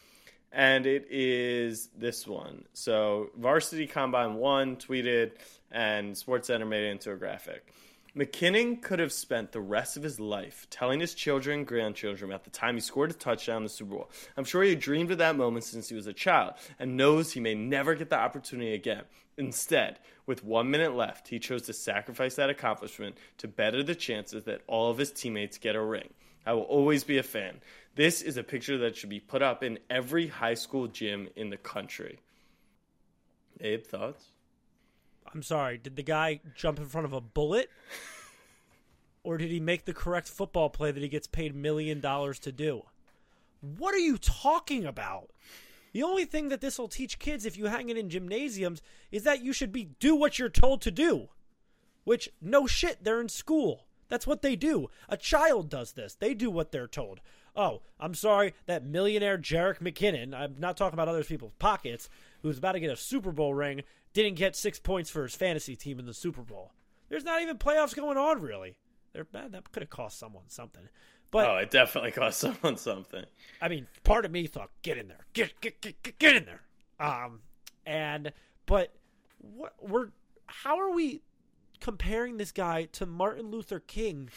And it is this one. So Varsity Combine One tweeted, and SportsCenter made it into a graphic. McKinnon could have spent the rest of his life telling his children and grandchildren about the time he scored a touchdown in the Super Bowl. I'm sure he dreamed of that moment since he was a child and knows he may never get the opportunity again. Instead, with one minute left, he chose to sacrifice that accomplishment to better the chances that all of his teammates get a ring. I will always be a fan. This is a picture that should be put up in every high school gym in the country. Abe, thoughts? I'm sorry, did the guy jump in front of a bullet? Or did he make the correct football play that he gets paid million dollars to do? What are you talking about? The only thing that this will teach kids if you hang it in gymnasiums is that you should be do what you're told to do. Which no shit, they're in school. That's what they do. A child does this. They do what they're told. Oh, I'm sorry that millionaire Jerick McKinnon, I'm not talking about other people's pockets, who's about to get a Super Bowl ring, didn't get six points for his fantasy team in the Super Bowl. There's not even playoffs going on, really. They're, man, that could have cost someone something. But Oh, it definitely cost someone something. I mean, part of me thought, get in there, get get get get, get in there. Um, and but what we're how are we comparing this guy to Martin Luther King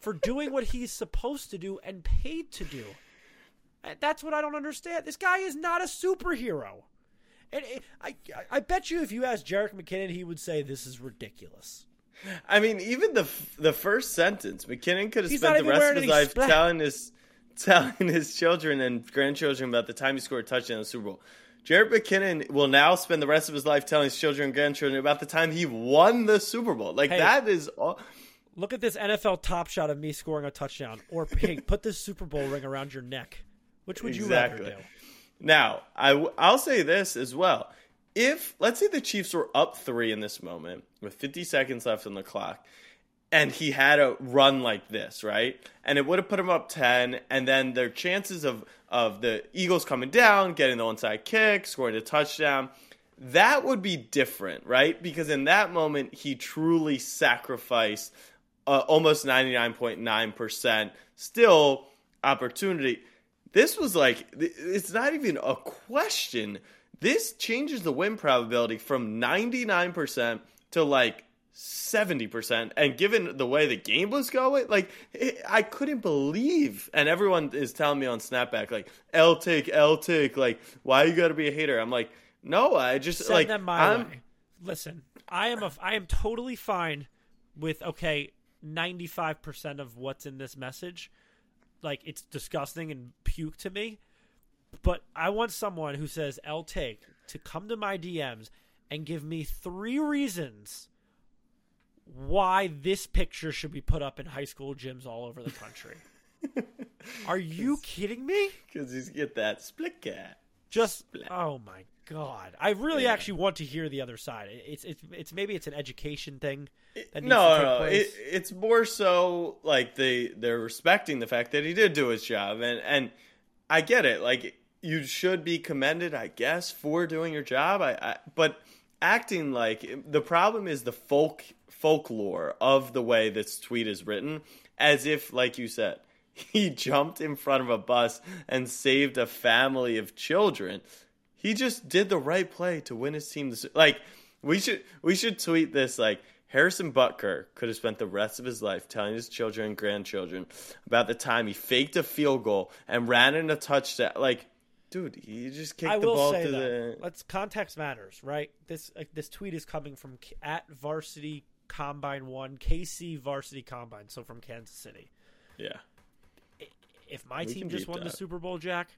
for doing what he's supposed to do and paid to do? Uh, that's what I don't understand. This guy is not a superhero. And it, I, I bet you if you asked Jerick McKinnon, he would say this is ridiculous. I mean, even the the first sentence, McKinnon could have He's spent the rest of his life splat- telling his telling his children and grandchildren about the time he scored a touchdown in the Super Bowl. Jerick McKinnon will now spend the rest of his life telling his children and grandchildren about the time he won the Super Bowl. Like Hey. that is all. Look at this NFL top shot of me scoring a touchdown, or hey, put this Super Bowl ring around your neck. Which would you Exactly. rather do? Now, I w- I'll say this as well. If let's say the Chiefs were up three in this moment with 50 seconds left on the clock, and he had a run like this, right? And it would have put him up 10, and then their chances of of the Eagles coming down, getting the onside kick, scoring a touchdown, that would be different, right? Because in that moment, he truly sacrificed uh, almost 99.9% still opportunity. This was like, it's not even a question. This changes the win probability from 99% to like 70%. And given the way the game was going, like, it, I couldn't believe. And everyone is telling me on Snapback, like, L take, L take, like, why you gotta be a hater? I'm like, no, I just, Send like, them my I'm, way. Listen, I am a, I am totally fine with okay, ninety five percent of what's in this message, like it's disgusting and puke to me. But I want someone who says L take to come to my DMs and give me three reasons why this picture should be put up in high school gyms all over the country. Are you kidding me? Because he's get that split cat. Just oh my god! I really Yeah. actually want to hear the other side. It's it's it's maybe it's an education thing. No, no, it, it's more so like they they're respecting the fact that he did do his job, and and I get it. Like you should be commended, I guess, for doing your job. I, I but acting like the problem is the folk folklore of the way this tweet is written, as if, like you said, he jumped in front of a bus and saved a family of children. He just did the right play to win his team. Like we should we should tweet this like Harrison Butker could have spent the rest of his life telling his children and grandchildren about the time he faked a field goal and ran in a touchdown. Like, dude, he just kicked I the ball to though, the. let's context matters, right? This uh, this tweet is coming from at Varsity Combine One, KC Varsity Combine, so from Kansas City. Yeah, If my We team just won the. Super Bowl, Jack,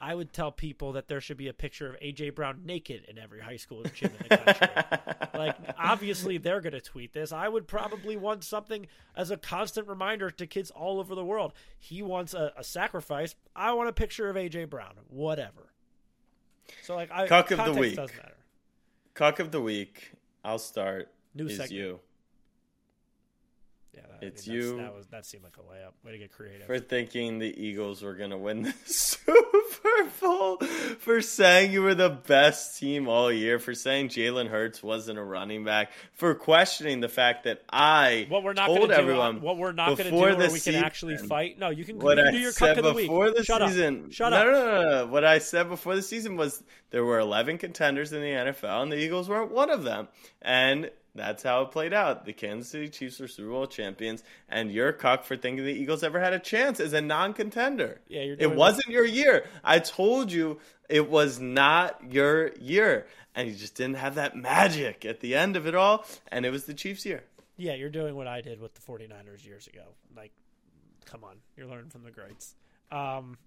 I would tell people that there should be a picture of AJ Brown naked in every high school gym in the country. like, obviously, they're going to tweet this. I would probably want something as a constant reminder to kids all over the world. He wants a, a sacrifice. I want a picture of AJ Brown. Whatever. So, like, I, Cuck of the week. does matter. Cuck of the week. I'll start. New is segment. you Yeah, that, It's I mean, you. That was that seemed like a layup. Way to get creative. for thinking the Eagles were gonna win the Super Bowl, for saying you were the best team all year, for saying Jalen Hurts wasn't a running back, for questioning the fact that I what we're not told do, uh, everyone what we're not to do, before where we can actually fight. No, you can, What you can do your cuck of the week. before the Shut season. Up. Shut no, up. No, no, no, no. What I said before the season was there were 11 contenders in the NFL, and the Eagles weren't one of them. And that's how it played out. The Kansas City Chiefs were Super Bowl champions, and you're cuck for thinking the Eagles ever had a chance as a non-contender. Yeah, you're It wasn't your year. I told you it was not your year, and you just didn't have that magic at the end of it all. And it was the Chiefs' year. Yeah, you're doing what I did with the 49ers years ago. Like, come on, you're learning from the greats. Um,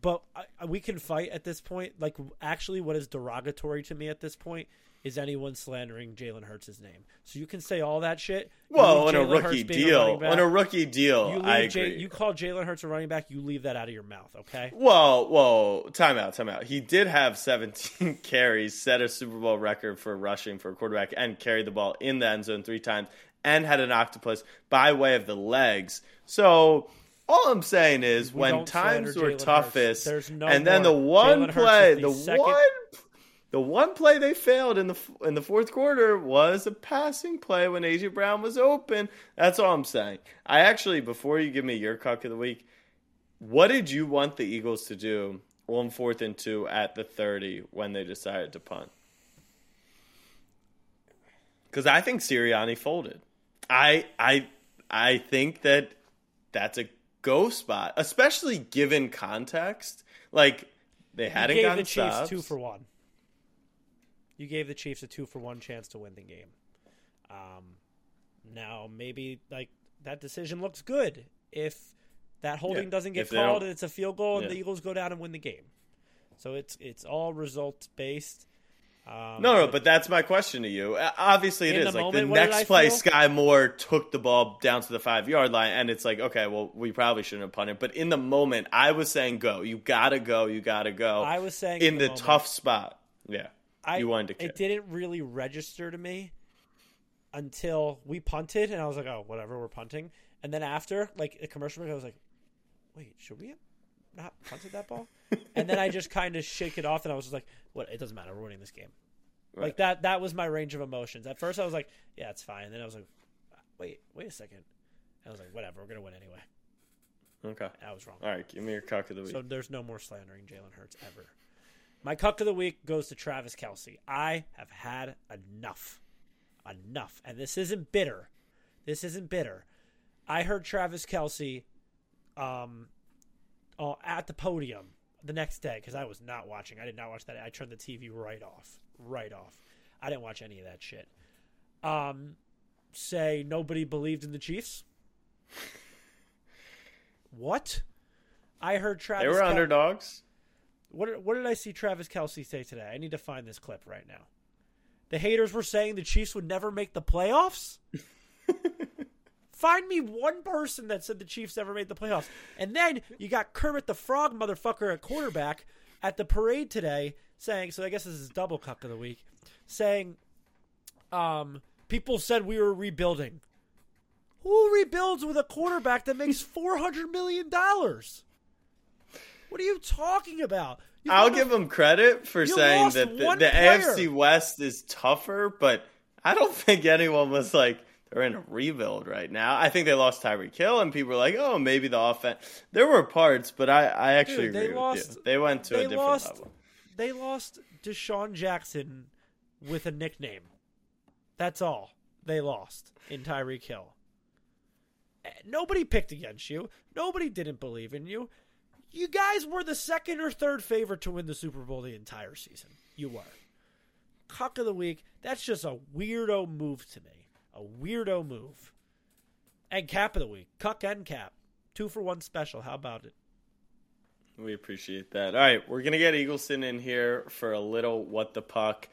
but I- we can fight at this point. Like, actually, what is derogatory to me at this point is anyone slandering Jalen Hurts' name. So you can say all that shit. Well, on a Hurts rookie a deal, on a rookie deal, I J- agree. you call Jalen Hurts a running back. You leave that out of your mouth, okay? Whoa, whoa, time out, time out. He did have 17 carries, set a Super Bowl record for rushing for a quarterback, and carried the ball in the end zone three times, and had an octopus by way of the legs. So all I'm saying is, We when times were Jalen toughest, no and then the one play, the the, second- one, the one play they failed in the in the fourth quarter was a passing play when AJ Brown was open. That's all I'm saying. I actually, before you give me your cuck of the week, what did you want the Eagles to do on fourth and two at the 30 when they decided to punt? Because I think Sirianni folded. I I I think that that's a go spot, especially given context. Like they hadn't gave gotten the Chiefs stops. two for one. You gave the Chiefs a two for one chance to win the game. Um, now maybe like that decision looks good if that holding Yeah, doesn't get called and it's a field goal and the Eagles go down and win the game. So it's it's all results based. Um, No, no, but that's my question to you. Uh, Obviously, it is the like the moment, did next play. feel? Skyy Moore took the ball down to the five yard line, and it's like, okay, well, we probably shouldn't have punted. But in the moment, I was saying, go. You gotta go. You gotta go. I was saying in in the, the tough spot. Yeah, I, you wanted to kick. It didn't really register to me until we punted, and I was like, "Oh, whatever, we're punting." And then after, like a commercial break, I was like, "Wait, should we have not punted that ball?" and then I just kind of shake it off, and I was just like, "What? It doesn't matter. We're winning this game." Like that that was my range of emotions. At first I was like, yeah, it's fine. then I was like, wait, wait a second. I was like, whatever, we're gonna win anyway. Okay. I was wrong. All right. Give me your cock of the week. So there's no more slandering Jalen Hurts ever. My cuck of the week goes to Travis Kelce. I have had enough. Enough. And this isn't bitter. This isn't bitter. I heard Travis Kelce um, uh, at the podium the next day because I was not watching. I did not watch that. I turned the TV right off. Right off. I didn't watch any of that shit. Um, say nobody believed in the Chiefs. what? I heard Travis. they were Kel- underdogs. What what did I see Travis Kelce say today? I need to find this clip right now. The haters were saying the Chiefs would never make the playoffs. Find me one person that said the Chiefs never made the playoffs. And then you got Kermit the Frog motherfucker at quarterback at the parade today saying, so I guess this is double cuck of the week, saying, um, people said we were rebuilding. Who rebuilds with a quarterback that makes $400 million? What are you talking about? You I'll give them credit for saying that the, the. AFC West is tougher, but I don't think anyone was like they're in a rebuild right now. I think they lost Tyreek Hill, and people were like, "Oh, maybe the offense." There were parts, but I, I actually Dude, they agree lost- with you. They went to they a different lost- level. They lost DeSean Jackson with a nickname. That's all they lost in Tyreek Hill. Eh, Nobody picked against you. Nobody didn't believe in you. You guys were the second or third favorite to win the Super Bowl the entire season. You were. Cuck of the week. That's just a weirdo move to me. A weirdo move. And cap of the week. Cuck and cap. Two for one special. How about it? We appreciate that. All right, we're gonna get Eagleson in here for a little what the puck.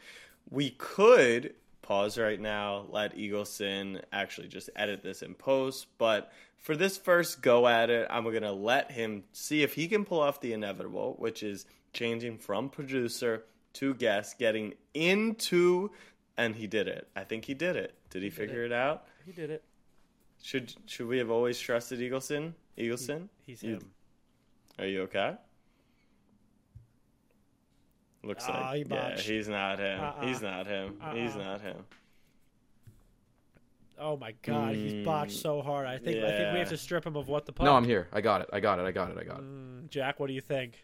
We could pause right now, let Eagleson actually just edit this in post, but for this first go at it, I'm gonna let him see if he can pull off the inevitable, which is changing from producer to guest, getting into, and he did it. I think he did it. Did he, did figure it. it out? He did it. Should should we have always trusted Eagleson? Eagleson? He's You- him. Are you okay? Looks he like yeah, he's not him. Uh-uh. He's not him. He's Uh-uh. not him. Oh my god, he's botched Mm, so hard. I think I think we have to strip him of what the puck. No, I'm here. I got it. I got it. I got it. I got it. Mm, Jack, what do you think?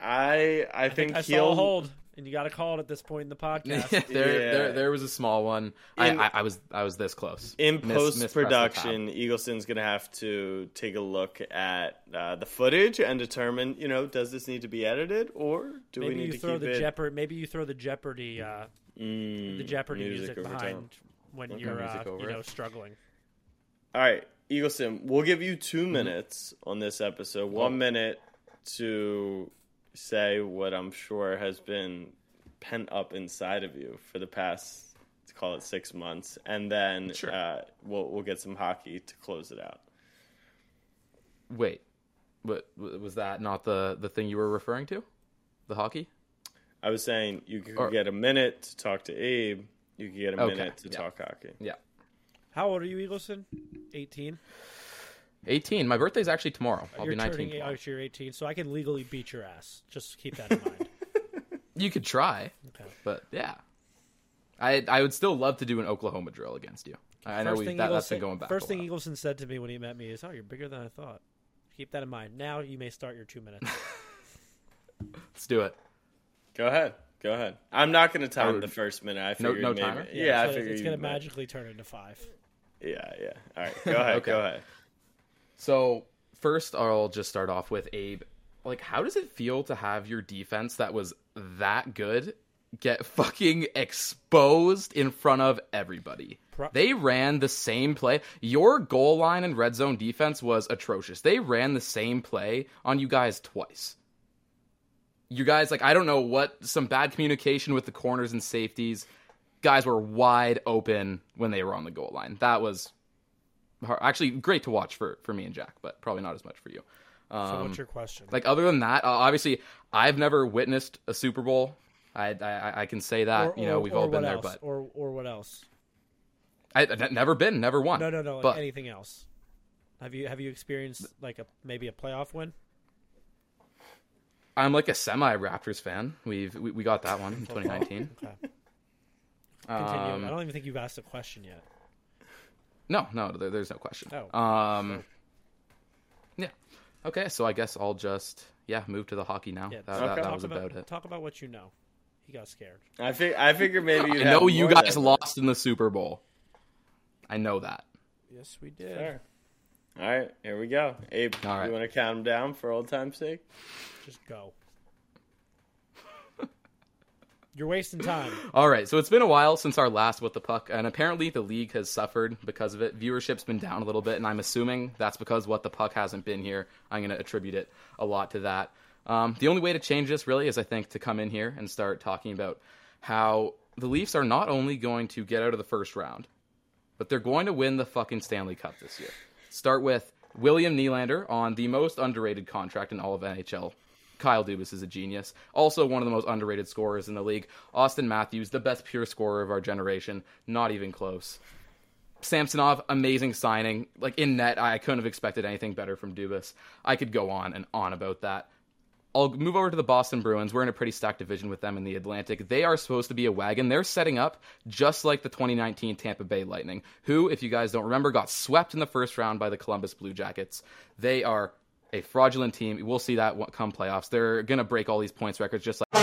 I I, I think, I he'll a hold, and you got to call it at this point in the podcast. there, Yeah. there, there was a small one. In- I, I, I was, I was this close. in post missed press the tab. production. Eagleson's gonna have to take a look at uh, the footage and determine, you know, does this need to be edited or do maybe we need you to throw keep the it? Jeopardy. Maybe you throw the Jeopardy, uh, Mm, the Jeopardy music, over behind top. when Okay. you're, uh, over you it. know, struggling. All right, Eagleson, we'll give you 2 Mm-hmm. minutes on this episode. Oh. One minute to say what I'm sure has been pent up inside of you for the past, let's call it six months, and then Sure. uh, we'll we'll get some hockey to close it out. Wait, what was that? Not the the thing you were referring to? The hockey? I was saying you could Or- get a minute to talk to Abe. You could get a Okay, minute to yeah. talk hockey. Yeah. How old are you, Eagleson? 18. 18. My birthday's actually tomorrow. I'll you're be 19. turning. tomorrow. Oh, you're 18, so I can legally beat your ass. Just keep that in mind. You could try, Okay. but yeah. I I would still love to do an Oklahoma drill against you. I I know First we thing that, that's Eagleson- been going back. First a thing while. Eagleson said to me when he met me is, "Oh, you're bigger than I thought." Keep that in mind. Now you may start your two minutes. Let's do it. Go ahead. Go ahead. I'm not going to time would- the first minute. I No- figured no maybe. timer? Yeah, I so figured it's you gonna magically turn into five. Yeah, yeah. All right, go ahead. Okay. Go ahead. So first, I'll just start off with Abe. Like, how does it feel to have your defense that was that good get fucking exposed in front of everybody? They ran the same play. Your goal line and red zone defense was atrocious. They ran the same play on you guys twice. You guys, like, I don't know what, some bad communication with the corners and safeties. Guys were wide open when they were on the goal line. That was. Actually great to watch for, for me and Jack, but probably not as much for you. So Um, what's your question? like other than that, uh, obviously, I've never witnessed a Super Bowl. I I, I can say that you know we've all been there, else? but or or what else? I, I've never been, never won. No, no, no. But anything else? Have you have you experienced like a maybe a playoff win? I'm like a semi Raptors fan. We've we, we got that one in 2019. Okay. Continue. Um, I don't even think you've asked a question yet. No, no, there, there's no question. Oh. Um, yeah. Okay, so I guess I'll just yeah move to the hockey now. Yeah, that, Okay. that, that was about, it. Talk about what you know. He got scared. I think I figure maybe you I know you guys lost in the Super Bowl. I know that. Yes, we did. Fair. All right, here we go. Abe, All right. you want to count them down for old time's sake? Just go. You're wasting time. All right, so it's been a while since our last What the Puck, and apparently the league has suffered because of it. Viewership's been down a little bit, and I'm assuming that's because What the Puck hasn't been here. I'm going to attribute it a lot to that. Um, the only way to change this, really, is I think to come in here and start talking about how the Leafs are not only going to get out of the first round, but they're going to win the fucking Stanley Cup this year. Start with William Nylander on the most underrated contract in all of NHL. Kyle Dubas is a genius. Also, one of the most underrated scorers in the league. Auston Matthews, the best pure scorer of our generation. Not even close. Samsonov, amazing signing. Like in net, I couldn't have expected anything better from Dubas. I could go on and on about that. I'll move over to the Boston Bruins. We're in a pretty stacked division with them in the Atlantic. They are supposed to be a wagon. They're setting up just like the 2019 Tampa Bay Lightning, who, if you guys don't remember, got swept in the first round by the Columbus Blue Jackets. They are a fraudulent team. We'll see that come playoffs. They're going to break all these points records just like.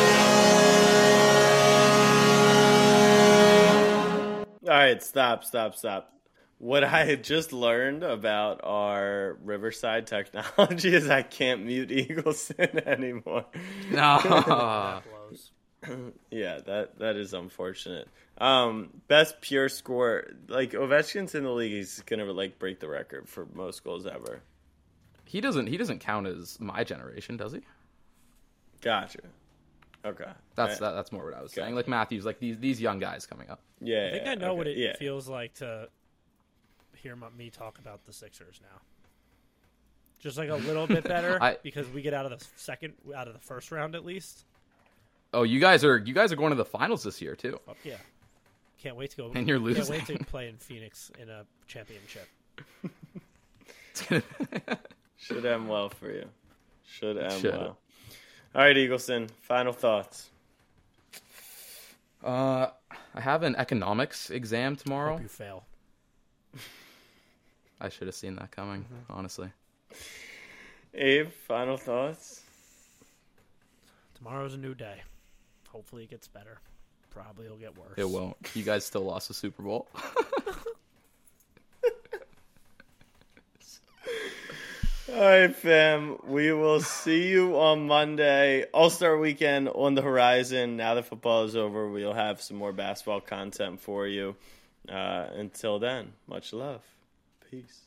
All right, stop, stop, stop. What I had just learned about our Riverside technology is I can't mute Eagleson anymore. No. Yeah, that that is unfortunate. Um, best pure score, like Ovechkin's in the league, he's gonna like break the record for most goals ever. He doesn't. He doesn't count as my generation, does he? Gotcha. Okay, That's Uh, that, that's more what I was saying. Like Matthews, like these these young guys coming up. Yeah, I think yeah, I know okay, what it yeah. feels like to hear my, me talk about the Sixers now. Just like a little bit better I- because we get out of the second, out of the first round at least. Oh, you guys are you guys are going to the finals this year too. Fuck yeah! Can't wait to go. And you're losing. Can't wait to play in Phoenix in a championship. Should end well for you. Should end Should. well. All right, Eagleson. Final thoughts. Uh, I have an economics exam tomorrow. Hope you fail. I should have seen that coming, honestly. Abe, final thoughts. Tomorrow's a new day. Hopefully it gets better. Probably it'll get worse. It won't. You guys still lost the Super Bowl. All right, fam. We will see you on Monday. All Star Weekend on the horizon. Now that football is over, we'll have some more basketball content for you. Uh, until then, much love. Peace.